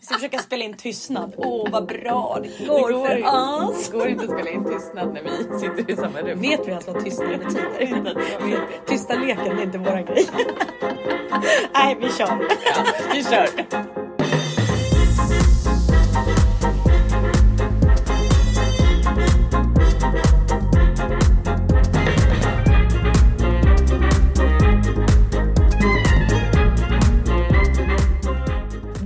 Vi ska försöka spela in tystnad. Åh vad bra det går, går, för oss. det går inte att spela in tystnad när vi sitter i samma rum. Vet vi ens vad tystnad betyder? Tysta leken är inte våran grej. Nej, vi kör. Ja, vi kör.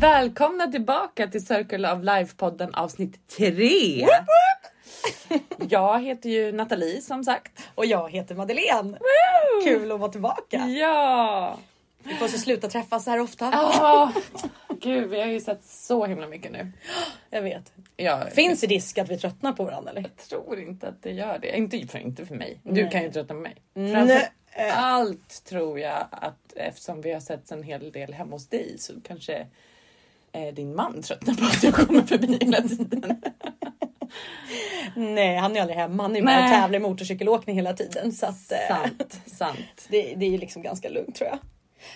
Välkomna tillbaka till Circle of Life-podden avsnitt 3. Jag heter ju Nathalie som sagt. Och jag heter Madeleine. Kul att vara tillbaka. Ja! Vi får så sluta träffas så här ofta. Oh, gud, vi har ju sett så himla mycket nu. Jag vet. Jag, Finns det risk att vi tröttnar på varandra eller? jag tror inte att det gör det. Inte för, inte för mig. Du Nej. kan ju tröttna på mig. Nej. Allt tror jag att eftersom vi har sett en hel del hemma hos dig så kanske eh, din man tröttnar på att du kommer förbi hela tiden. Nej, han är aldrig hemma. Han är ju bara och tävlar i motorcykelåkning hela tiden. Så att, eh, Sant, sant. det, det är ju liksom ganska lugnt tror jag.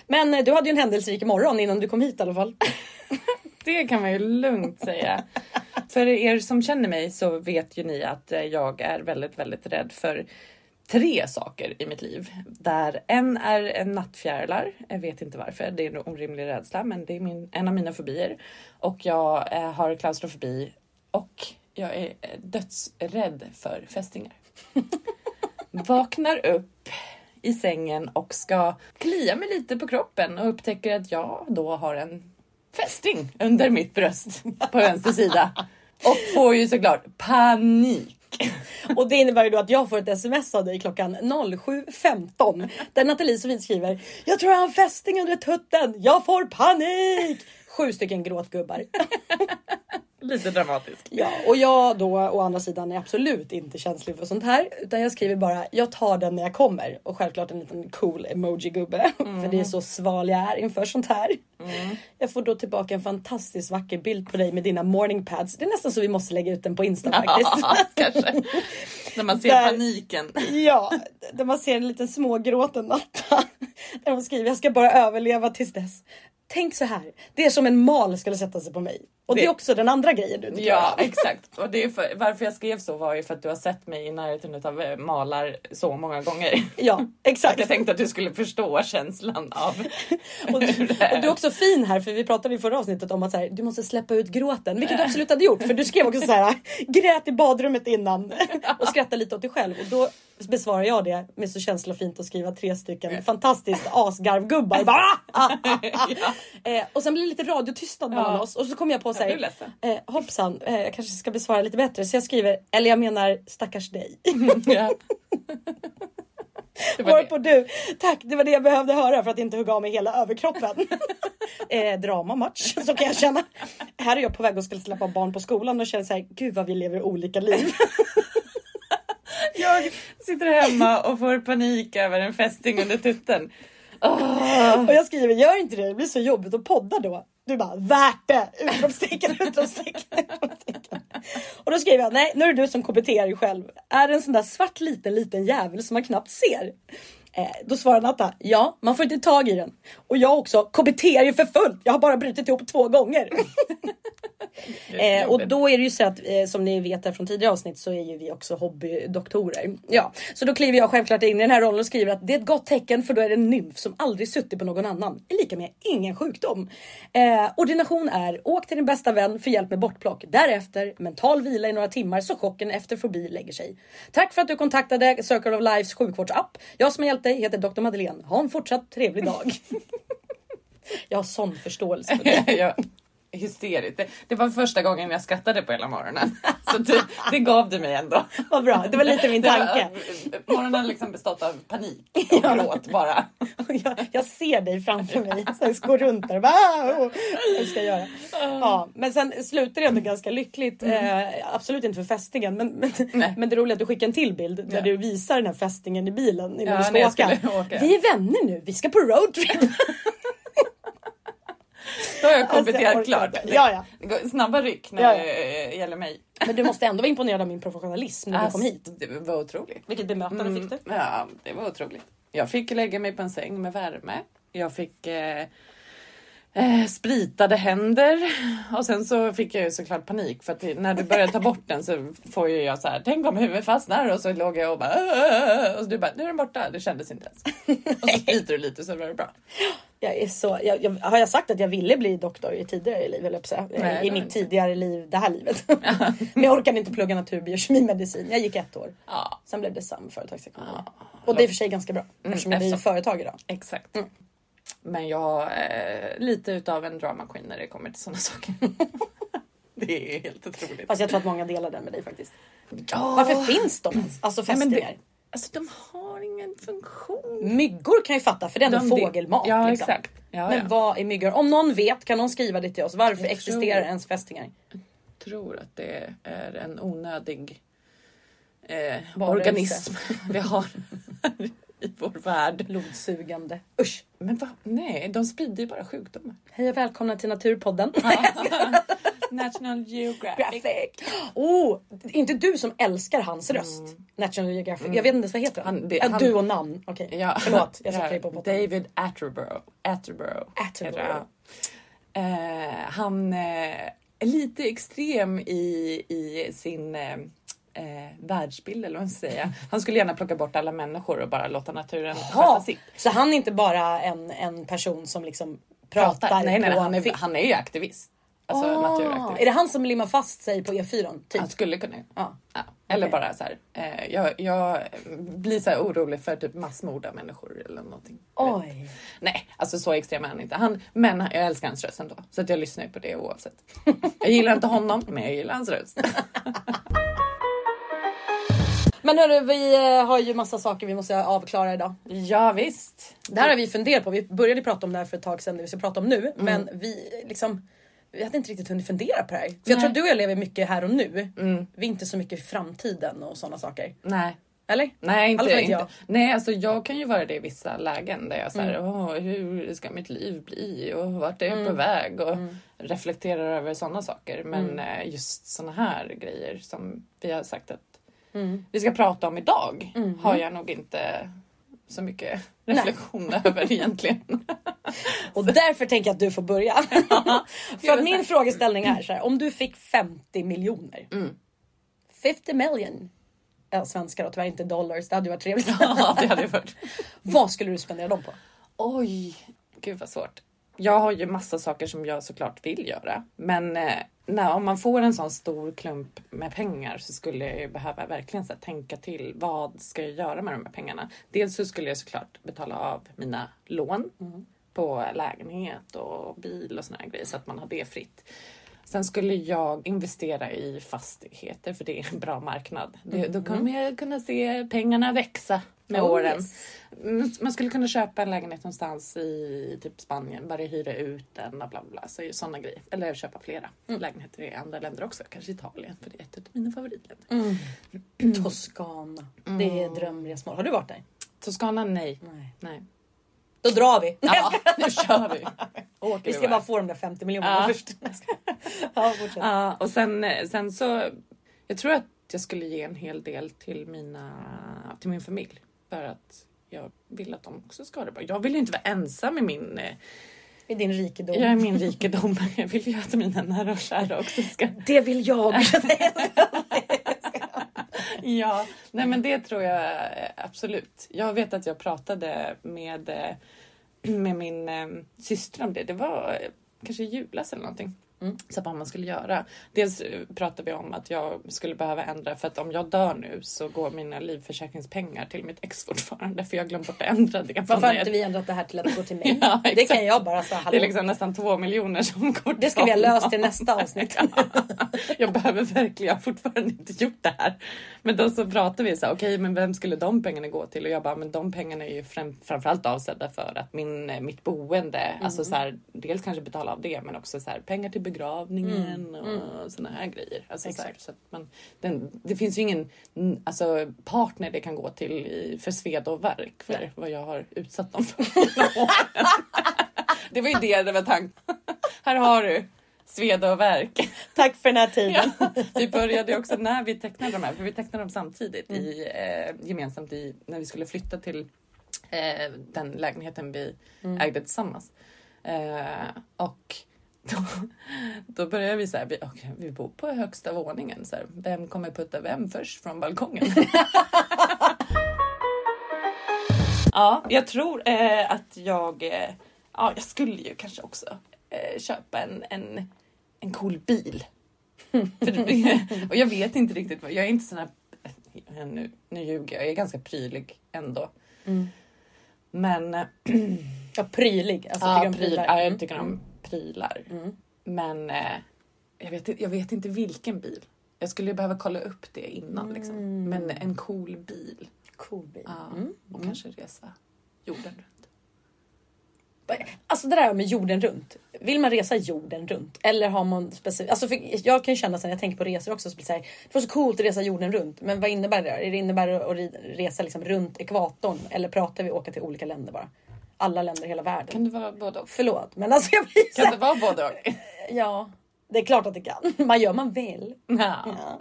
Men eh, du hade ju en händelserik morgon innan du kom hit i alla fall. Det kan man ju lugnt säga. För er som känner mig så vet ju ni att eh, jag är väldigt, väldigt rädd för tre saker i mitt liv. Där en är en nattfjärilar. Jag vet inte varför. Det är en orimlig rädsla, men det är min, en av mina fobier. Och jag eh, har klaustrofobi och jag är eh, dödsrädd för fästingar. Vaknar upp i sängen och ska klia mig lite på kroppen och upptäcker att jag då har en fästing under mitt bröst på vänster sida. Och får ju såklart panik. Och det innebär ju då att jag får ett sms av dig klockan 07.15 där Nathalie Sofie skriver Jag tror jag har en fästing under tutten. Jag får panik! Sju stycken gråtgubbar. Lite dramatisk. Ja, och jag då å andra sidan är absolut inte känslig för sånt här utan jag skriver bara jag tar den när jag kommer och självklart en liten cool emoji gubbe för det är så sval jag är inför sånt här. Jag får då tillbaka en fantastiskt vacker bild på dig med dina morning pads. Det är nästan så vi måste lägga ut den på Insta faktiskt. Ja, kanske. När man ser Där- paniken. Ja, där man ser en liten smågråten Natta. Där hon skriver jag ska bara överleva tills dess. Tänk så här, det är som en mal skulle sätta sig på mig. Och det, Det- är också den andra grejen du inte Ja, exakt. Och det är för, varför jag skrev så var ju för att du har sett mig i närheten av eh, malar så många gånger. Ja, Att exakt. jag tänkte att du skulle förstå känslan av Och, det och du är också fin här för vi pratade i förra avsnittet om att här, du måste släppa ut gråten, vilket du absolut hade gjort. För du skrev också så här, grät i badrummet innan och skrattade lite åt dig själv. Och då besvarar jag det med så känslofint att skriva tre stycken fantastiskt asgarvgubbar. Bara, ah, ah, ah. Eh, och sen blir det lite radiotystnad mellan Ja. oss och så kommer jag på så här, eh, hoppsan, eh, jag kanske ska besvara lite bättre. Så jag skriver, eller jag menar stackars dig. Ja. Det var Varpå du, tack det var det jag behövde höra för att inte hugga av mig hela överkroppen. eh, dramamatch, så kan jag känna. Här är jag på väg och skulle släppa barn på skolan och känner så här, gud vad vi lever olika liv. Jag sitter hemma och får panik över en fästing under tutten. Åh. och jag skriver, gör inte det, det blir så jobbigt att podda då. Du bara, värt det! Utropstecken, utropstecken, utropstecken. Och då skriver jag, nej nu är det du som KBT dig själv. Är det en sån där svart liten liten jävel som man knappt ser? Eh, då svarar Natta, ja man får inte tag i den. Och jag också, KBT är ju för fullt. Jag har bara brutit ihop två gånger. Eh, och då är det ju så att eh, som ni vet här från tidigare avsnitt så är ju vi också hobbydoktorer. Ja, så då kliver jag självklart in i den här rollen och skriver att det är ett gott tecken för då är det en nymf som aldrig suttit på någon annan. Är lika med ingen sjukdom. Eh, ordination är åk till din bästa vän för hjälp med bortplock. Därefter mental vila i några timmar så chocken efter fobi lägger sig. Tack för att du kontaktade Circle of Lives sjukvårdsapp. Jag som har hjälpt dig heter Dr. Madeleine. Ha en fortsatt trevlig dag. jag har sån förståelse för det. Hysteriskt. Det, det var första gången jag skrattade på hela morgonen. Så det, det gav du mig ändå. Vad bra, det var lite min Det var- tanke. Morgonen har liksom bestått av panik och gråt bara. Jag, jag ser dig framför mig. Så jag går runt där och bara, "Ah, oh, vad ska jag göra? Ja, men sen slutar det ändå ganska lyckligt. Eh, absolut inte för fästingen. Men, men, men det roliga är att du skickar en till bild där Ja. du visar den här fästingen i bilen innan Ja, du ska åka. Vi är vänner nu, vi ska på roadtrip. Då har jag Alltså, kompletterat orkar klart. Ja, ja. Snabba ryck när Ja, ja. det gäller mig. Men du måste ändå vara imponerad av min professionalism när du kom hit. Det var otroligt. Vilket bemötande fick du? Ja, det var otroligt. Jag fick lägga mig på en säng med värme. Jag fick eh, eh, spritade händer och sen så fick jag ju såklart panik för att när du började ta bort den så får ju jag så här, tänk om huvudet fastnar och så låg jag och bara och så du bara, nu är den borta. Det kändes inte ens. Och så spriter du lite så var det bra. Jag är så, jag, jag, har jag sagt att jag ville bli doktor i tidigare liv, eller. Nej, I mitt inte. tidigare liv, det här livet. Men jag orkade inte plugga naturbiokemimedicin. Jag gick ett år. Ja, Sen blev det sam företagsekonomi. Och det är för sig ganska bra eftersom jag driver företag idag. exakt. Men jag är lite utav en drama queen när det kommer till sådana saker. det är helt otroligt. Fast jag tror att många delar den med dig faktiskt. Ja. Varför finns de ens? Alltså fästingar. Alltså de har ingen funktion. Myggor kan jag fatta för det är ändå De- fågelmat. Ja liksom. exakt. Ja, Men ja. vad är myggor? Om någon vet kan någon skriva det till oss. Varför Jag existerar tror- ens fästingar? tror att det är en onödig eh, organism vi har i vår värld. Blodsugande. Usch. Men va? Nej, de sprider ju bara sjukdomar. Hej och välkomna till Naturpodden. National Geographic. Graphic. Oh, inte du som älskar hans röst. National Geographic. Jag vet inte ens vad heter han. Han- det- ja, han- Du och namn. Okej. Ja. Förlåt, jag Ja, på botten. David Attenborough. Attenborough. Attenborough. heter han. Han eh, är lite extrem i, i sin eh, eh, världsbild eller vad man ska säga. Han skulle gärna plocka bort alla människor och bara låta naturen sköta sitt. så han är inte bara en, en person som liksom pratar, Pratar. Nej, nej, på han, är, film. han är ju aktivist. Alltså Ah, naturaktivist. Är det han som limmar fast sig på E4? Typ? Han skulle kunna. Ja. Ja. Eller Okej. bara så här. Eh, jag, jag blir så här orolig för typ massmord av människor eller någonting. Oj. Nej, alltså så extrem är han inte. Han, men jag älskar hans röst ändå. Så att jag lyssnar ju på det oavsett. Jag gillar inte honom, men jag gillar hans röst. Men hörru, vi eh, har ju massa saker vi måste avklara idag. Ja visst. Det här har vi funderat på. Vi började prata om det här för ett tag sedan, det vi ska prata om nu. Mm. Men vi liksom vi hade inte riktigt hunnit fundera på det här. För jag tror Nej. att du och jag lever mycket här och nu. Mm. Vi är inte så mycket i framtiden och sådana saker. Nej. Eller? Nej, inte, fall inte. jag. Nej, alltså jag kan ju vara det i vissa lägen där jag säger, Mm. åh, hur ska mitt liv bli och vart är jag Mm. på väg och reflekterar över sådana saker. Men Mm. eh, just sådana här grejer som vi har sagt att Mm. vi ska prata om idag Mhm. har jag nog inte så mycket reflektion över egentligen. Och därför tänker jag att du får börja. för att min frågeställning är så här, om du fick 50 miljoner. Mm. 50 million. Ja, svenskar och tyvärr inte dollars, det hade ju varit trevligt. ja, det hade varit. Vad skulle du spendera dem på? Oj, gud vad svårt. Jag har ju massa saker som jag såklart vill göra. Men eh, när, om man får en sån stor klump med pengar så skulle jag ju behöva verkligen så tänka till. Vad ska jag göra med de här pengarna? Dels så skulle jag såklart betala av mina lån på lägenhet och bil och såna här grejer så att man har det fritt. Sen skulle jag investera i fastigheter för det är en bra marknad. Det, Då kommer jag kunna se pengarna växa med Oh, åren. yes. Mm, Man skulle kunna köpa en lägenhet någonstans i typ Spanien, bara hyra ut den bla bla. bla. Så sådana grejer. Eller köpa flera Mm. lägenheter i andra länder också. Kanske Italien, för det är ett av mina favoritländer. Mm. Toscana. Det är drömresmål. Har du varit där? Toscana, nej. Nej. nej. Då drar vi. Ja, nu kör vi! Åker Vi ska bara. bara få de där 50 miljonerna Ja. först. ja, fortsätt. Ja, och sen, sen så. Jag tror att jag skulle ge en hel del till mina, till min familj. För att jag vill att de också ska ha det bra. Jag vill ju inte vara ensam i min, eh, I din rikedom. jag är min rikedom. Jag vill ju att mina nära och kära också ska Det vill jag. Ja, nej men det tror jag eh, absolut. Jag vet att jag pratade med, eh, med min syster om det. Det var kanske i julas eller någonting. Mm. Så vad man skulle göra. Dels eh, pratade vi om att jag skulle behöva ändra för att om jag dör nu så går mina livförsäkringspengar till mitt ex fortfarande för jag har glömt bort att ändra det. Varför har inte vi ändrat det här till att det går till mig? Ja, det kan jag bara säga. Det är liksom nästan två miljoner som går Det ska vi ha löst till nästa avsnitt. jag behöver verkligen, jag har fortfarande inte gjort det här. Men då så pratade vi så här, okej men vem skulle de pengarna gå till? Och jag bara, men de pengarna är ju fram, framförallt avsedda för att min, eh, mitt boende, alltså så här, dels kanske betala av det men också så här, pengar till begravningen och såna här grejer. Alltså så här, så att man, den, det finns ju ingen mm, alltså, partner det kan gå till i, för sved och verk för Nej. vad jag har utsatt dem för. det var ju det det var tanken. här har du sveda och verk. Tack för den här tiden. Ja, vi började också när vi tecknade de här, för vi tecknade dem samtidigt i, eh, gemensamt i, när vi skulle flytta till eh, den lägenheten vi ägde tillsammans. Eh, och då, då började vi så här, vi, okej, vi bor på högsta våningen. Så här, vem kommer putta vem först från balkongen? ja, jag tror eh, att jag, eh, ja, jag skulle ju kanske också eh, köpa en, en, en cool bil. Och jag vet inte riktigt, vad- jag är inte sån här, eh, nu, nu ljuger jag, jag är ganska prylig ändå. Men eh, Ja, prylig. Alltså, Ja, tycker pryl, ja, jag Mm. tycker om prylar. Men eh, jag, vet, jag vet inte vilken bil. Jag skulle behöva kolla upp det innan. Liksom. Men en cool bil. Cool bil. Ja, Mm. Och kanske resa jorden runt. Alltså det där med jorden runt. Vill man resa jorden runt? Eller har man specifikt... Alltså jag kan känna sen när jag tänker på resor också. Så blir det, så här, det var så coolt att resa jorden runt. Men vad innebär det? Är det innebär det att resa liksom runt ekvatorn? Eller pratar vi åka till olika länder bara? Alla länder i hela världen. Kan det vara både och? Förlåt men alltså jag blir Kan det vara både och? Ja, det är klart att det kan. Man gör man vill. Ja. Ja.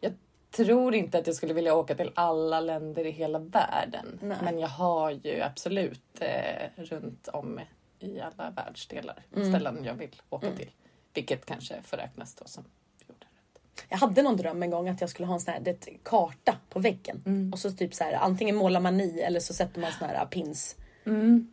Jag tror inte att jag skulle vilja åka till alla länder i hela världen. Nej. Men jag har ju absolut eh, runt om i alla världsdelar Mm. ställen jag vill åka till. Vilket kanske får räknas då som. Jag hade någon dröm en gång att jag skulle ha en sån här det, karta på väggen. Och så typ så här antingen målar man i eller så sätter man såna här pins.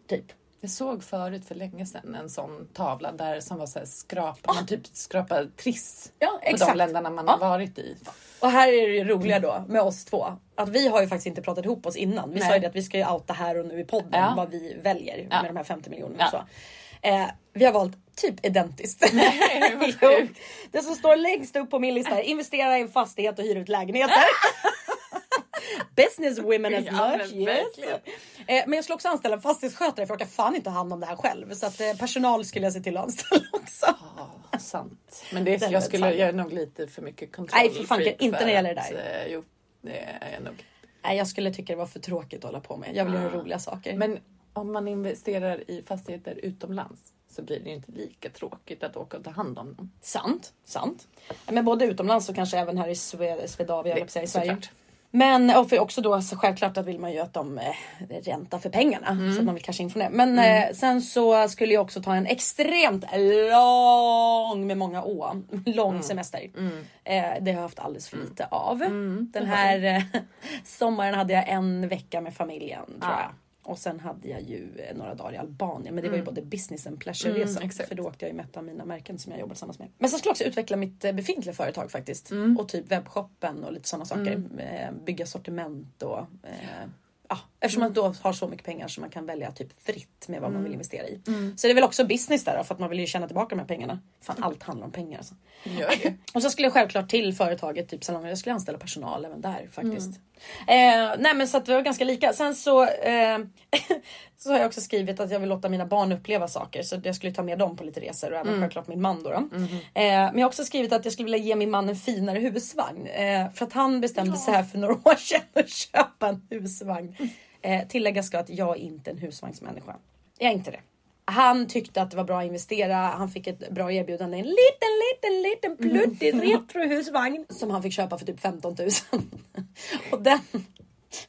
Typ. Jag såg förut för länge sedan en sån tavla där som var så här skrap, man typ skrapar triss Ja på de länderna man Ja. har varit i. Och här är det roliga då med oss två. Att vi har ju faktiskt inte pratat ihop oss innan. Vi Nej. sa ju det att vi ska ju outa här och nu i podden Ja. vad vi väljer Ja. med de här 50 miljonerna. Ja. Så. Eh, vi har valt typ identiskt. Nej, det som står längst upp på min lista är investera i en fastighet och hyra ut lägenheter. Business women as Ja, much. men Yes. Eh, men jag skulle också anställa en fastighetsskötare för jag orkar fan inte ha hand om det här själv. Så att eh, personal skulle jag se till att anställa också. Ja, sant. Men det, är jag skulle jag är nog lite för mycket kontroll. Nej, för fan, inte när det gäller det att, där. eh, Jo, det är jag nog. Nej, jag skulle tycka det var för tråkigt att hålla på med. Jag vill göra Ja. roliga saker. Men om man investerar i fastigheter utomlands så blir det ju inte lika tråkigt att åka och ta hand om dem. Sant, sant. Men både utomlands och kanske även här i Swe- Swedavia, jag att säga, i Sverige. Såklart. Men och för också då så självklart att vill man ju att de eh, ränta för pengarna Mm. så att man vill casha in från det. Men eh, sen så skulle jag också ta en extremt lång med många å, lång Mm. semester. Eh, det har jag haft alldeles för lite av. Den här eh, sommaren hade jag en vecka med familjen tror Ja. jag. Och sen hade jag ju eh, några dagar i Albanien men det var ju både business and pleasure Mm, för då åkte jag ju med ett av mina märken som jag jobbar tillsammans med. Men sen skulle jag också utveckla mitt eh, befintliga företag faktiskt. Mm. Och typ webbshoppen och lite sådana saker. Eh, bygga sortiment och eh, ja, eftersom man då har så mycket pengar så man kan välja typ fritt med vad man vill investera i. Så det är väl också business där då, för att man vill ju tjäna tillbaka de här pengarna. Fan allt handlar om pengar alltså. Och så skulle jag självklart till företaget, typ salonger, jag skulle anställa personal även där faktiskt. Eh, nej men så att vi var ganska lika. Sen så, eh, så har jag också skrivit att jag vill låta mina barn uppleva saker. Så jag skulle ta med dem på lite resor och även självklart min man då. då. Eh, men jag har också skrivit att jag skulle vilja ge min man en finare husvagn. Eh, för att han bestämde sig här för några år sedan att köpa en husvagn. Eh, tilläggas ska att jag är inte en husvagnsmänniska. Jag är inte det. Han tyckte att det var bra att investera. Han fick ett bra erbjudande. En liten, liten, liten pluttig retrohusvagn som han fick köpa för typ 15 000. Och den,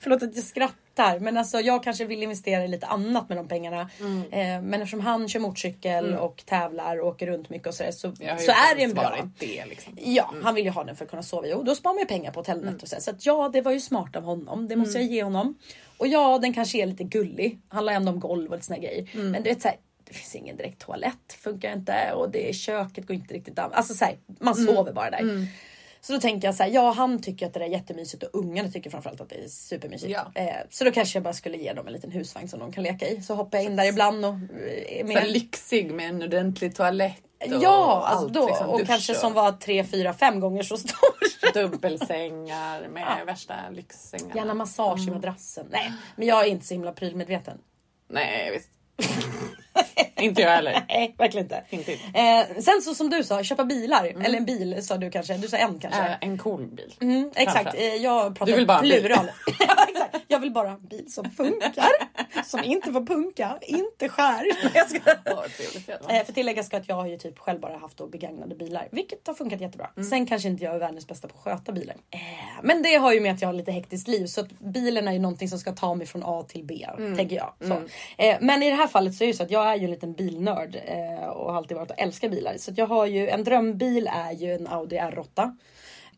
förlåt att jag skrattar, men alltså jag kanske vill investera i lite annat med de pengarna. Eh, men eftersom han kör motorcykel och tävlar och åker runt mycket och sådär så, så är det en bra. det liksom. Ja, han vill ju ha den för att kunna sova i och då sparar man ju pengar på hotellnätter och så. här. Så att ja, det var ju smart av honom. Det måste jag ge honom. Och ja, den kanske är lite gullig. Handlar ändå om golv och lite såna grejer. Men du vet så här, det finns ingen direkt toalett, funkar inte och det köket går inte riktigt an. Alltså så här, man sover bara där. Så då tänker jag så här, ja han tycker att det är jättemysigt och ungarna tycker framförallt att det är supermysigt. Ja. Eh, så då kanske jag bara skulle ge dem en liten husvagn som de kan leka i. Så hoppar jag in där ibland och eh, är Så här med. lyxig med en ordentlig toalett. Och Ja, alltså allt, då. liksom, och kanske som var tre, fyra, fem gånger så stor. dubbelsängar med värsta lyxsängarna. Gärna massage i madrassen. Nej, men jag är inte så himla prylmedveten. Nej visst. inte jag heller. Nej, verkligen inte. Inte. Eh, sen så som du sa, köpa bilar. Eller en bil sa du kanske. Du sa en kanske. Äh, en cool bil. Mm, exakt, eh, jag pratar Du vill bara plural. ja, exakt. Jag vill bara ha en bil som funkar, som inte får punka, inte skär. Jag ska... Eh, för tillägga ska att jag har ju typ själv bara haft då begagnade bilar, vilket har funkat jättebra. Sen kanske inte jag är världens bästa på att sköta bilen. Eh, men det har ju med att jag har lite hektiskt liv så att bilen är ju någonting som ska ta mig från A till B, tänker jag. Så. Eh, men i det här fallet så är det så att jag är ju en liten bilnörd eh, och har alltid varit och älskar bilar. Så jag har ju en drömbil är ju en Audi R8.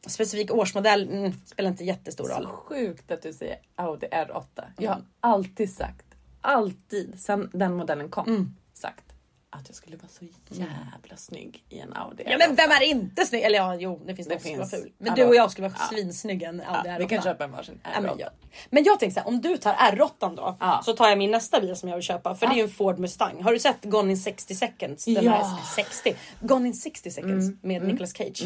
Specifik årsmodell mm, spelar inte jättestor roll. Så sjukt att du säger Audi R8. Jag har alltid sagt, alltid sen den modellen kom, sagt att jag skulle vara så jävla snygg i en Audi Ja R8. men vem är inte snygg? Eller ja, jo det finns Det någon som finns. ful. Men du och jag skulle vara ja. svinsnygga en Audi ja, R8. vi kan köpa en varsin R8. Ja, men, jag, men jag tänker så här, om du tar R8 då Ja. så tar jag min nästa bil som jag vill köpa för det är ju en Ford Mustang. Har du sett Gone in 60 seconds? Den Ja. här 60. Gone in 60 seconds med Nicolas Cage.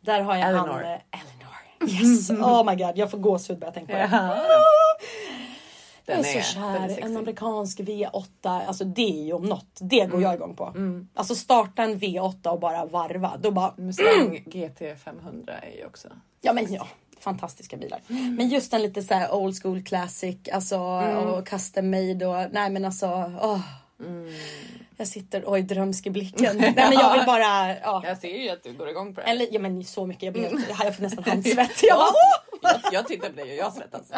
Där har jag Eleanor. han eh, Eleanor. Yes! Oh my god, jag får gåshud bara jag tänker på det. Ja. Jag är så kär. sexig. En amerikansk V8. Alltså det är ju om något. Det Mm. går jag igång på. Alltså starta en V8 och bara varva. Då bara Mustang GT 500 är ju också... Ja men ja, fantastiska bilar. Mm. Men just en lite så här old school classic alltså och custom made och nej men alltså. Mm. Jag sitter och är drömsk i blicken. nej men jag vill bara ja. Jag ser ju att du går igång på det. Eller ja men så mycket jag blir Mm. jag får nästan handsvett. Jag bara, jag, jag tittar på dig och jag svettas.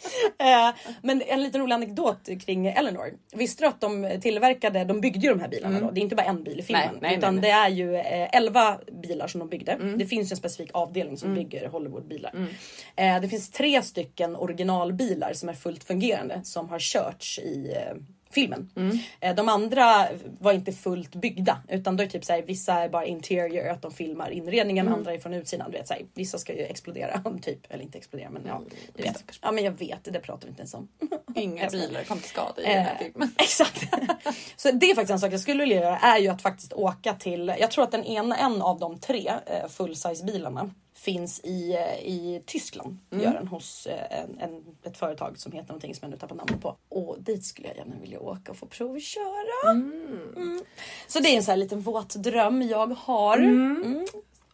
Eh, Men en liten rolig anekdot kring Eleanor. Visste du att de tillverkade, de byggde ju de här bilarna då. Det är inte bara en bil i filmen. Mm. Nej, nej, utan nej, det är ju eh, 11 bilar som de byggde. Mm. Det finns en specifik avdelning som bygger Hollywoodbilar. Eh, det finns tre stycken originalbilar som är fullt fungerande som har körts i eh, filmen. Mm. Eh, de andra var inte fullt byggda utan då är typ såhär, vissa är bara interior att de filmar inredningen, Mm. andra är från utsidan. Du vet, såhär, vissa ska ju explodera typ, eller inte explodera men ja. Du vet. Ja men jag vet, det pratar vi inte ens om. Inga bilar kom till skada i den här Eh, filmen. Exakt. Så det är faktiskt en sak jag skulle vilja göra är ju att faktiskt åka till, jag tror att den ena, en av de tre eh, full size bilarna finns i, eh, i Tyskland. Gör den hos eh, en, en, ett företag som heter någonting som jag nu tappar namnet på. Och dit skulle jag gärna vilja åka och få provköra. Mm. Så det är en sån här liten våt dröm jag har. Mm.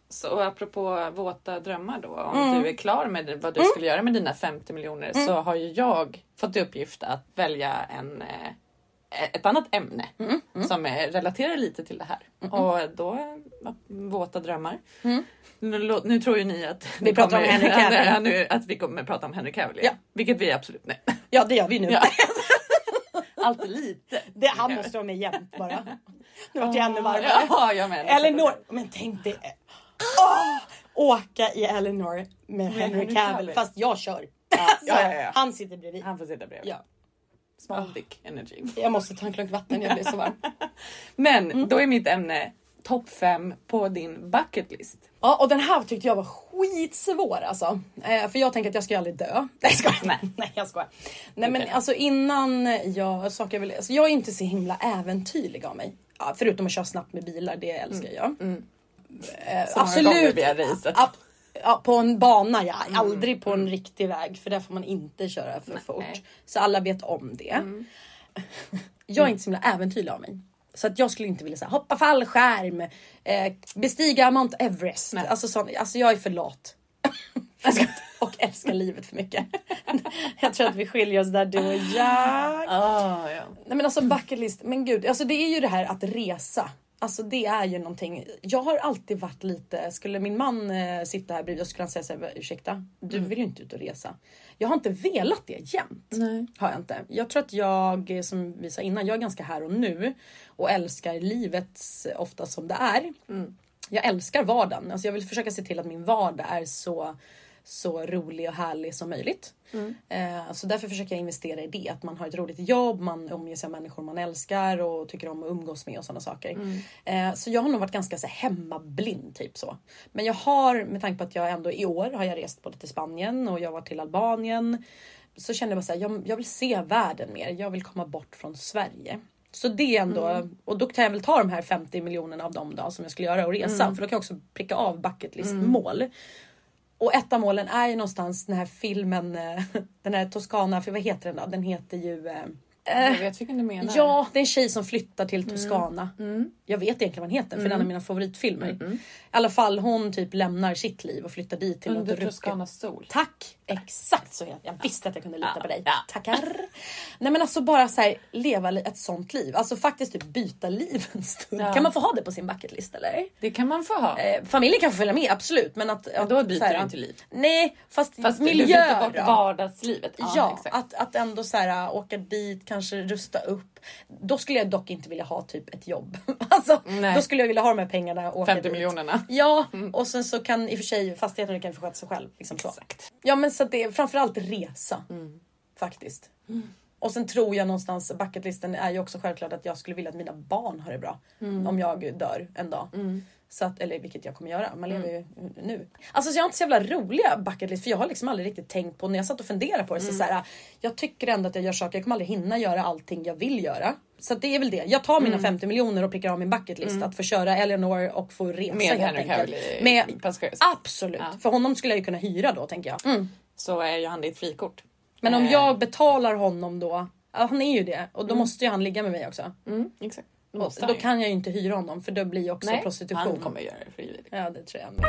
Så apropå våta drömmar då, om du är klar med vad du skulle göra med dina 50 miljoner så har ju jag fått i uppgift att välja en, eh, ett annat ämne som är, relaterar lite till det här. Och då, våta drömmar. Nu, lå- nu tror ju ni att Vi pratar om Henry Cavill. Nu, att vi kommer prata om Henry Cavill. Ja. Vilket vi absolut nej. Ja det gör vi nu. Ja. Alltid lite. Det, han måste vara med jämt bara. Nu vart jag ännu varmare. Ja, jag med. Eleanor, men tänk dig. Åh, åka i Eleanor med Henry Henry Cavill fast jag kör. Ja, ja. Han sitter bredvid. Han får sitta bredvid. Ja. Small dick energy. Jag måste ta en klunk vatten, jag blir så varm. Men Mm. då är mitt ämne topp 5 på din bucket list. Ja, och den här tyckte jag var skitsvår alltså. Eh, för jag tänker att jag ska ju aldrig dö. Nej jag skojar. Nej. Nej jag skojar. Nej men Okej. alltså innan jag, saker jag vill, alltså jag är inte så himla äventyrlig av mig. Ja, förutom att köra snabbt med bilar, det älskar jag. Eh, Mm. Så många gånger vi har racet. Ja, på en bana ja, aldrig på en riktig väg för där får man inte köra för fort. Nej. Så alla vet om det. Jag är inte så himla äventyrlig av mig. Så att jag skulle inte vilja säga hoppa fallskärm, eh, bestiga Mount Everest. Nej. Alltså, sån, alltså jag är för lat. och älskar livet för mycket. jag tror att vi skiljer oss där du och jag. Ah, ja. Nej men alltså bucket list, men gud, alltså det är ju det här att resa. Alltså det är ju någonting. Jag har alltid varit lite, skulle min man eh, sitta här bredvid och skulle han säga såhär, ursäkta, du vill ju inte ut och resa. Jag har inte velat det jämt. Nej. Har jag inte. Jag tror att jag, eh, som vi sa innan, jag är ganska här och nu. Och älskar livet ofta som det är. Jag älskar vardagen. Alltså jag vill försöka se till att min vardag är så så rolig och härlig som möjligt. Eh, så därför försöker jag investera i det. Att man har ett roligt jobb, man omger sig av människor man älskar och tycker om att umgås med och sådana saker. Eh, så jag har nog varit ganska så hemmablind typ så. Men jag har med tanke på att jag ändå i år har jag rest både till Spanien och jag var till Albanien. Så kände jag bara så här, jag, jag vill se världen mer. Jag vill komma bort från Sverige. Så det är ändå, och då kan jag väl ta de här 50 miljonerna av dem då som jag skulle göra och resa. För då kan jag också pricka av bucket list mål. Och ett av målen är ju någonstans den här filmen, eh, den här Toscana, för vad heter den då? Den heter ju eh, jag vet vilken du menar. Ja, det är en tjej som flyttar till Mm. Toscana. Jag vet egentligen vad den heter för det är en av mina favoritfilmer. I alla fall hon typ lämnar sitt liv och flyttar dit till Under. Toscanas sol. Tack! Exakt så heter Jag visste att jag kunde lita Ja, på dig. ja. Tackar! Nej men alltså bara så här, leva ett sånt liv. Alltså faktiskt typ byta liv en stund. Ja. Kan man få ha det på sin bucketlist eller? Det kan man få ha. Eh, familjen kan få följa med absolut men att... Men då byter du inte liv. Nej fast, Fast miljö du byter bort vardagslivet. Ja, exakt. att, att ändå så här, åka dit, kanske rusta upp. Då skulle jag dock inte vilja ha typ ett jobb. Alltså, Nej. då skulle jag vilja ha de här pengarna och åka 50 dit. miljonerna. Ja, och sen så kan i och för sig fastigheten kan sköta sig själv. Liksom så. Exakt. Ja men så det är framförallt resa. Mm. Faktiskt. Och sen tror jag någonstans, bucketlisten är ju också självklart att jag skulle vilja att mina barn har det bra. Mm. Om jag dör en dag. Så att, eller vilket jag kommer göra, man lever ju nu. Alltså så jag har inte så jävla roliga bucketlist för jag har liksom aldrig riktigt tänkt på när jag satt och funderade på det. Så, så här, jag tycker ändå att jag gör saker, jag kommer aldrig hinna göra allting jag vill göra. Så det är väl det. Jag tar mina 50 miljoner och prickar av min bucketlist att få köra Eleanor och få resa Med helt Henry enkelt. Med, Passagerare. absolut, för honom skulle jag ju kunna hyra då tänker jag. Så är ju han ditt frikort. Men om Eh, jag betalar honom då, ja, han är ju det och då måste ju han ligga med mig också. Mm, exakt. Och då ju. kan jag ju inte hyra honom för då blir ju också Nej, prostitution. han kommer göra det frivilligt. Ja det tror jag med.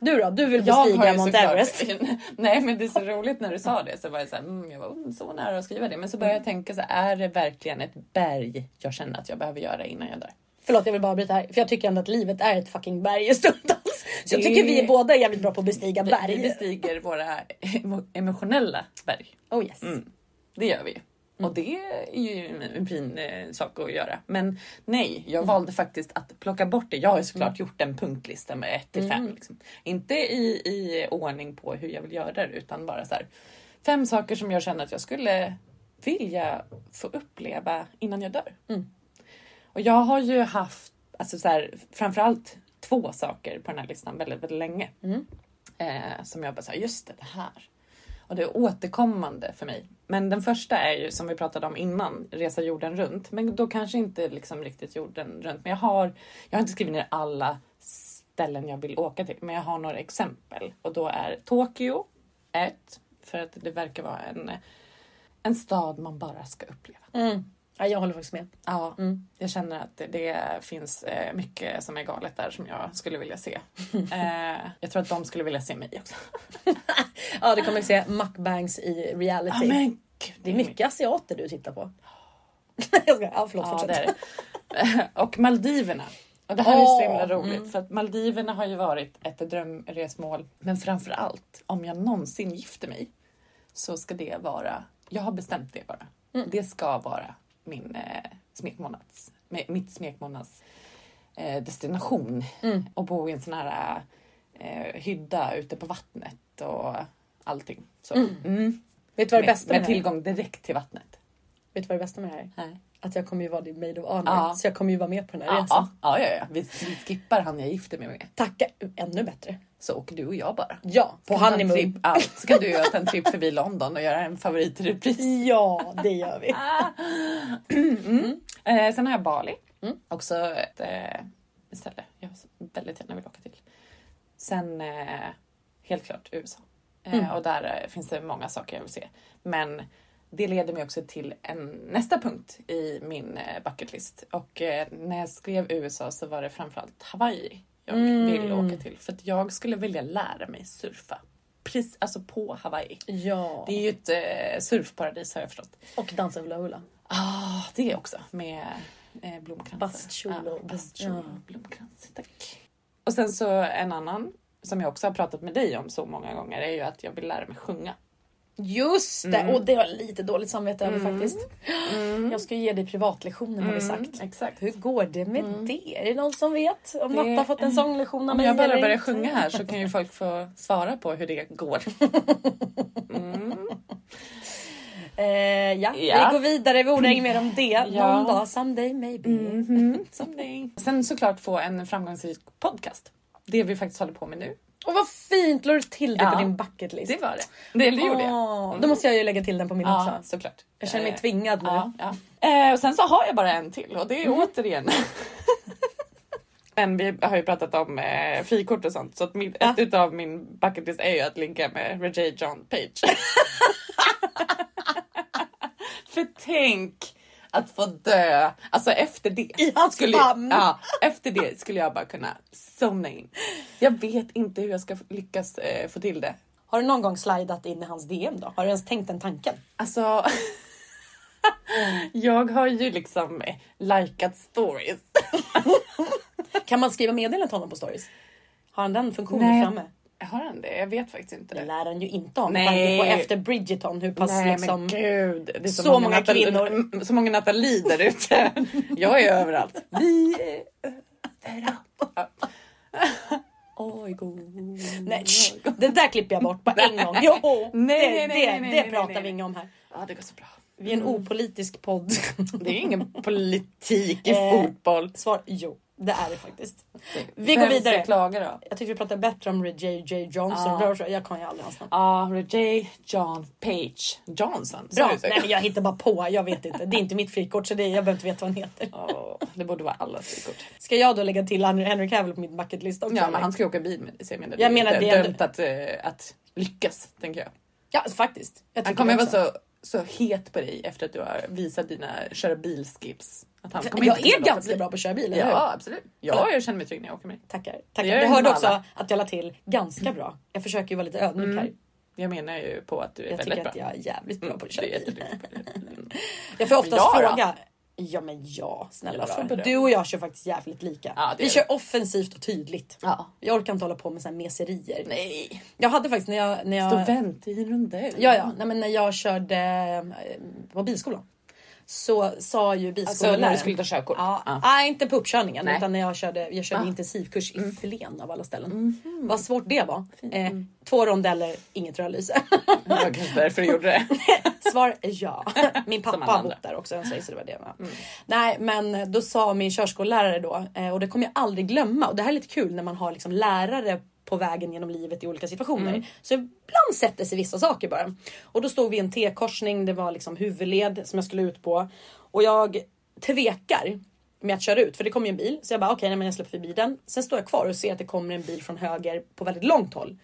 Du då? Du vill bestiga ju Mount Everest? Nej men det är så roligt när du sa det så var jag så här, mm, jag var mm, så nära att skriva det men så började jag tänka så här, är det verkligen ett berg jag känner att jag behöver göra innan jag dör? Förlåt jag vill bara bryta här för jag tycker ändå att livet är ett fucking berg stundtals. Så jag tycker vi är båda jävligt bra på att bestiga berg. vi bestiger våra emo- emotionella berg. Oh yes. Mm. Det gör vi ju. Och det är ju en, fin eh, sak att göra. Men nej, jag valde faktiskt att plocka bort det. Jag har ju såklart gjort en punktlista med 1 till 5. Liksom. Inte i, i ordning på hur jag vill göra det utan bara så här. Fem saker som jag känner att jag skulle vilja få uppleva innan jag dör. Och jag har ju haft alltså så här, framförallt två saker på den här listan väldigt, väldigt länge. Eh, som jag bara säger, just det, det här. Och det är återkommande för mig. Men den första är ju som vi pratade om innan, resa jorden runt. Men då kanske inte liksom riktigt jorden runt. Men jag har, jag har inte skrivit ner alla ställen jag vill åka till. Men jag har några exempel. Och då är Tokyo ett. För att det verkar vara en, en stad man bara ska uppleva. Mm. Ja, jag håller faktiskt med. Ja, Mm. jag känner att det, det finns eh, mycket som är galet där som jag skulle vilja se. Eh, jag tror att de skulle vilja se mig också. Ja det kommer att se mukbangs i reality. Ja, men gud, Det är mycket asiater du tittar på. jag ska, ja förlåt Ja, fortsätt. Och Maldiverna. Och det här är så himla roligt mm. för att Maldiverna har ju varit ett drömresmål. Men framför allt om jag någonsin gifter mig så ska det vara, jag har bestämt det bara. Mm. Det ska vara min eh, smekmånads, mitt smekmånads eh, destination. Mm. Och bo i en sån här eh, hydda ute på vattnet och allting. Så. Mm. Vet du vad det bästa med, med tillgång direkt till vattnet. Vet du vad det bästa med det här är? Att jag kommer ju vara din maid of honor. Ja. Så jag kommer ju vara med på den här Ja, resan. ja, ja, ja. Vi, vi skippar han jag gifter mig med. Tacka! Ännu bättre. Så åker du och jag bara. Ja, på honeymoon. Trip, ja, så kan du ta en tripp förbi London och göra en favoritrepris. Ja, det gör vi. Eh, sen har jag Bali. Mm. Också ett eh, ställe jag väldigt gärna vill åka till. Sen eh, helt klart USA. Eh, Mm. Och där eh, finns det många saker jag vill se. Men det leder mig också till en, nästa punkt i min eh, bucketlist. Och eh, när jag skrev USA så var det framförallt Hawaii jag Mm. vill åka till. För att jag skulle vilja lära mig surfa. Precis, alltså på Hawaii. Ja. Det är ju ett eh, surfparadis har jag förstått. Och dansa hula hula. Ah, det också med eh, blomkransar. Bastkjol och- ja, bastkjol ja. blomkrans. Tack. Och sen så en annan som jag också har pratat med dig om så många gånger är ju att jag vill lära mig sjunga. Just det! Mm. Och det har jag lite dåligt samvete över faktiskt. Mm. Jag ska ge dig privatlektioner har vi sagt. Exakt. Hur går det med det? Är det någon som vet? Om Det- har fått en sånglektion av Om mig jag bara börjar inte? sjunga här så kan ju folk få svara på hur det går. Mm. Eh, ja. Ja. vi går vidare. Vi ordar inget mer om det. Ja. Någon dag, someday maybe. Mhm, someday. Sen såklart få en framgångsrik podcast. Det vi faktiskt håller på med nu. Och vad fint! La du till det Ja. på din bucketlist? Det var det. Det, det gjorde jag. Åh, Då måste jag ju lägga till den på min Ja, också. såklart. Jag känner mig Eh, tvingad nu. Ja, ja. Eh, och sen så har jag bara en till och det är återigen. Men vi har ju pratat om eh, frikort och sånt så att min, Ja. ett utav min bucketlist är ju att ligga med Regé John Page. För tänk att få dö. Alltså efter det. I hans skulle, famn. Ja, efter det skulle jag bara kunna somna in. Jag vet inte hur jag ska lyckas eh, få till det. Har du någon gång slidat in i hans DM då? Har du ens tänkt den tanken? Alltså. jag har ju liksom eh, likat stories. Kan man skriva meddelande till honom på stories? Har han den funktionen framme? Har han det? Jag vet faktiskt inte Det lär han ju inte ha. Nej. På efter Bridgerton hur pass Nej liksom... men gud. Det är så, så många Nathalie- kvinnor. Så många Nathalie där ute. Jag är överallt. Vi är överallt. Oj, god. Nej, sh, det där klipper jag bort på en gång. Jo, Nej, det, nej, nej, det, nej, nej, det nej, pratar nej. vi inget om här. Ja, det går så bra. Vi är en opolitisk podd. Det är ingen politik i Eh, fotboll. Svar jo, det är det faktiskt. Vi går vidare. klaga då? Jag tyckte vi pratade bättre om J.J. Johnson. Ja. Jag kan ju aldrig hans namn. Ja, J. John Page Johnson. Bra. Är det Nej, men jag hittar bara på. Jag vet inte. Det är inte mitt frikort så det, jag behöver inte veta vad han heter. Åh, det borde vara allas frikort. Ska jag då lägga till Henry Cavill på min bucketlist också? Ja, eller? men han ska ju åka bil med det. så Jag menar, Jag det är menar, det är dömt att, eh, att lyckas, tänker jag. Ja, faktiskt. Jag Han kommer det vara så, så het på dig efter att du har visat dina köra bilskips. Jag är ganska bra på att köra bil, eller hur? Ja, absolut. Ja, jag känner mig trygg när jag åker med. Tackar. tackar. ju hörde också alla. att jag la till ganska bra. Jag försöker ju vara lite ödmjuk här. Jag menar ju på att du är Jag väldigt tycker bra. att jag är jävligt bra Mm, på att köra bil. Mm. Jag får oftast Ja, då. fråga. Ja men ja, snälla Jag beröm. Du och jag kör faktiskt jävligt lika. Ja, Vi kör offensivt och tydligt. Ja. Jag orkar inte hålla på med såna meserier. Nej. Jag hade faktiskt när jag... När Stå jag vänt i en rondell. ja, ja. Nej, men när jag körde eh, på bilskolan. Så sa ju Alltså bilskolläraren... när du skulle ta körkort? Ja, Ja. Nej, inte på uppkörningen Nej. utan när jag körde, jag körde Ah. intensivkurs i Mm. Flen av alla ställen. Mhm. Vad svårt det var. Eh, två rondeller, inget rödlyse. Det var kanske därför du gjorde det. Svar ja. Min pappa har bott där också en så det var det. va. Nej men då sa min körskollärare då eh, och det kommer jag aldrig glömma och det här är lite kul när man har liksom lärare på vägen genom livet i olika situationer. Så ibland sätter sig vissa saker bara. Och då stod vi i en T-korsning, det var liksom huvudled som jag skulle ut på. Och jag tvekar med att köra ut för det kommer ju en bil. Så jag bara okej men jag släpper förbi den. Sen står jag kvar och ser att det kommer en bil från höger på väldigt långt håll.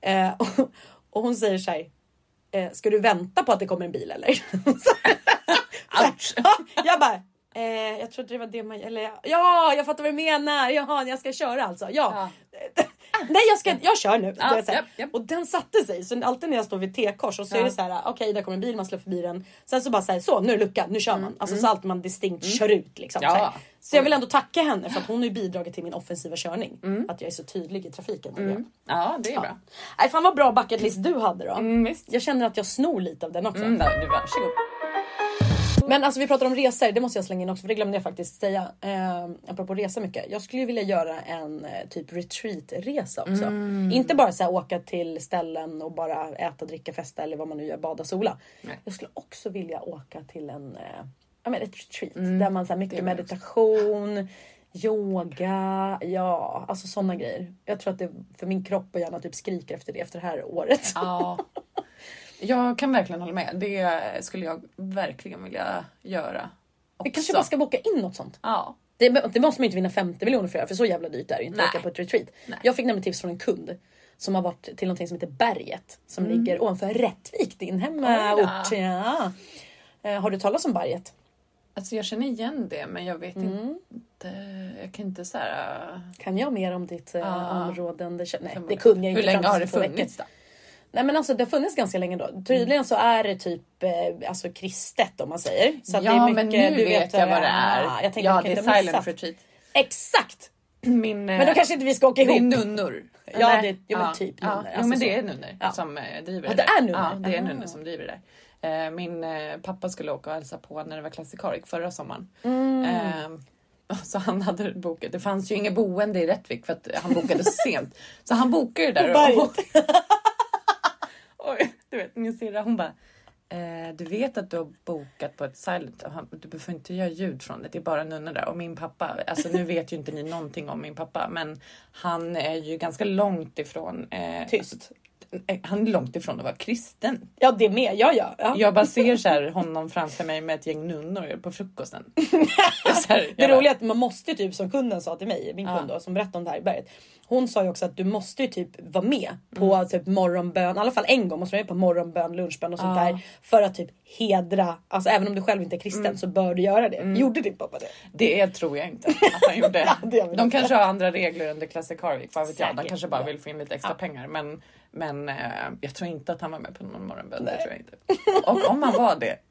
Eh, och, och hon säger så här. Eh, ska du vänta på att det kommer en bil eller? Ouch. Ja, jag bara, eh, jag trodde det var det man, eller ja, jag fattar vad du menar. Jaha, jag ska köra alltså. Ja. Nej, jag, ska, jag kör nu. Ja, så här. japp, japp. Och den satte sig. Så alltid när jag står vid T-kors och så är Ja. det så här, okej, där kommer en bil, man släpper förbi den. Sen så bara säger så, nu är lucka, nu kör man. Alltså så alltid man distinkt kör ut liksom. Ja. Så, så jag vill ändå tacka henne för att hon har bidragit till min offensiva körning. Att jag är så tydlig i trafiken. jag. Ja, det är bra. Nej, fan vad bra bucket list du hade då. Mm. Jag känner att jag snor lite av den också. Mm, där, du, varsågod. Men alltså vi pratar om resor, det måste jag slänga in också för det glömde jag faktiskt säga. Eh, apropå resa mycket. Jag skulle ju vilja göra en eh, typ retreatresa också. Inte bara så här, åka till ställen och bara äta, dricka, festa eller vad man nu gör, bada, sola. Nej. Jag skulle också vilja åka till en, eh, ja, men ett retreat där man så här, mycket meditation, yoga, ja alltså sådana grejer. Jag tror att det för min kropp och hjärna typ skriker efter det efter det här året. Ja. Jag kan verkligen hålla med. Det skulle jag verkligen vilja göra. Också. Vi kanske bara ska boka in något sånt. Ja. Det, det måste man inte vinna 50 miljoner för att göra för så jävla dyrt är det ju inte att åka på ett retreat. Nej. Jag fick nämligen tips från en kund som har varit till någonting som heter Berget som ligger ovanför Rättvik, din hemort. Mm. Ja. Eh, har du talat om Berget? Alltså jag känner igen det men jag vet Mm. inte. Jag kan inte så här. äh, Kan jag mer om ditt eh, Ja. område? Det, nej, det kunde jag inte Hur länge har det funnits då? Nej men alltså det har funnits ganska länge då. Tydligen så är det typ eh, alltså kristet om man säger. Så ja det mycket, men nu du vet jag vad det är. Ah, Jag ja det är silent missat. retreat. Exakt! Min, Men då kanske inte vi ska åka det är ihop. nunnor. Ja, det- jo, men typ ja. nunnor, Jo alltså men det är nunnor Ja. som eh, driver Ja, det det där. är nunnor? Ja, det är Ah. nunnor som driver det där. Eh, Min eh, pappa skulle åka och hälsa på när det var klassikarik förra sommaren. Mm. Eh, Så han hade bokat. Det fanns ju inga boende i Rättvik för att han bokade så sent. Så han bokade ju där. Och, Oj, du vet min syrra hon bara. Eh, du vet att du har bokat på ett silent. och Han, du behöver inte göra ljud från det. Det är bara nunnor där. Och min pappa. Alltså nu vet ju inte ni någonting om min pappa. Men han är ju ganska långt ifrån. Eh, Tyst eh, han är långt ifrån att vara kristen. Ja det med, ja ja. ja. Jag bara ser så här, honom framför mig med ett gäng nunnor på frukosten. Är här, Det roliga är att man måste ju typ som kunden sa till mig, min Ja. kund då, som berättade om det här i berget. Hon sa ju också att du måste ju typ vara med på Mm. typ morgonbön, i alla fall en gång måste du vara med på morgonbön, lunchbön och sånt Ja. där. För att typ hedra, alltså även om du själv inte är kristen Mm. så bör du göra det. Gjorde din pappa det? Det tror jag inte att han gjorde. Ja, de kanske har andra regler under Classic Harvik, vad vet jag. De kanske bara ja. vill få in lite extra pengar. Men, men eh, jag tror inte att han var med på någon morgonbön. Det tror jag inte. Och om han var det,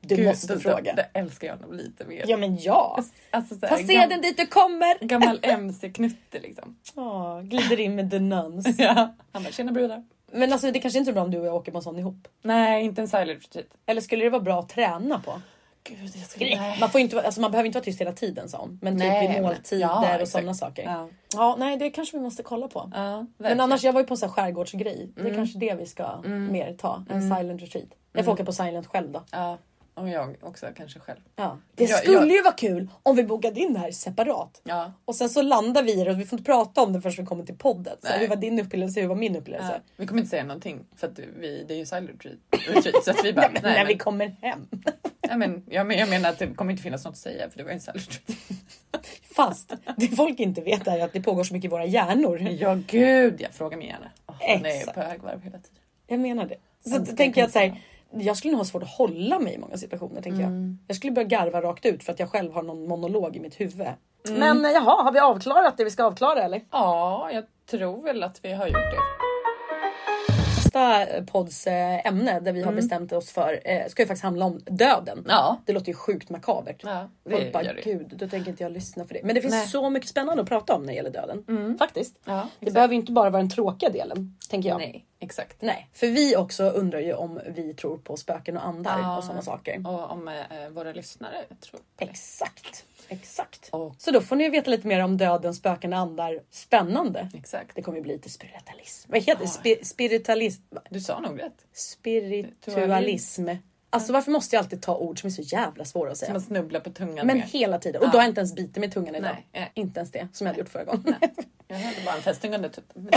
Du gud, måste då, fråga. Då älskar jag honom lite mer. Ja men ja. Alltså, så här, Ta seden dit du kommer. Gammal MC-knutte liksom. Åh, glider in med the nuns. Ja. Han bara, tjena brudar. Men alltså det kanske inte är bra om du och jag åker på en sån ihop. Nej, inte en silent retreat. Eller skulle det vara bra att träna på? Gud, jag. Nej. Man, får inte, alltså man behöver inte vara tyst hela tiden sa hon. Men typ Nej, vid men- måltider ja, och sådana saker. Ja. Ja, nej det kanske vi måste kolla på. ja Men annars, jag var ju på en sån här skärgårdsgrej. Det är Mm. kanske det vi ska mer ta. En silent retreat. Jag Mm. får åka på silent själv då. Och jag också kanske själv. Ja. Det Jag- skulle jag- ju vara kul om vi bokade in det här separat. Ja. Och sen så landar vi i det och vi får inte prata om det förrän vi kommer till podden. Så Nej. hur var din upplevelse? Hur var min upplevelse? Ja. Vi kommer inte säga någonting för att vi, det är ju silent retreat. så att vi bara, nej, När men, vi kommer hem. ja, men, ja, men jag menar att det kommer inte finnas något att säga för det var ju en silent retreat. Fast det folk inte vet är att det pågår så mycket i våra hjärnor. Ja gud, jag frågar mig gärna. Oh, den är Exakt. på högvarv hela tiden. Jag menar det. Så tänker jag att så här, jag skulle nog ha svårt att hålla mig i många situationer. Tänker Mm. jag. jag skulle börja garva rakt ut för att jag själv har någon monolog i mitt huvud. Mm. Men eh, jaha, har vi avklarat det vi ska avklara eller? Ja, jag tror väl att vi har gjort det. Nästa eh, podds eh, ämne där vi har bestämt oss för ska ju faktiskt handla om döden. Ja, Det låter ju sjukt makabert. ja det Folk bara gör det. gud, då tänker inte jag lyssna för det. Men det finns Nej. så mycket spännande att prata om när det gäller döden. Faktiskt. Ja, Det behöver ju inte bara vara den tråkiga delen, tänker jag. Nej, exakt. Nej, för vi också undrar ju om vi tror på spöken och andar Ja. och sådana saker. Och om eh, våra lyssnare tror på det. Exakt, exakt. Och, Så då får ni veta lite mer om döden, spöken och andar. Spännande. exakt. Det kommer ju bli lite spiritualism. Vad heter det? Spi- spiritualism? Du sa nog rätt. Spiritualism. Alltså varför måste jag alltid ta ord som är så jävla svåra att Som säga? man snubblar på tungan Men med. hela tiden. Och då har jag inte ens bitit med tungan idag. Nej, nej. Inte ens det som jag hade gjort förra gången. Jag hade bara en fästing under tutten.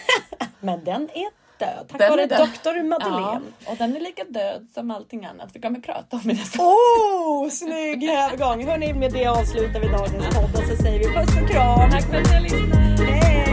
Men den är död. Tack Den vare doktor Madeleine. Ja, och den är lika död som allting annat. Vi prata om i nästa Oh, snygg övergång! Hörni, med det avslutar vi dagens podd och så säger vi puss och kram. Tack för att ni har lyssnat. Hej!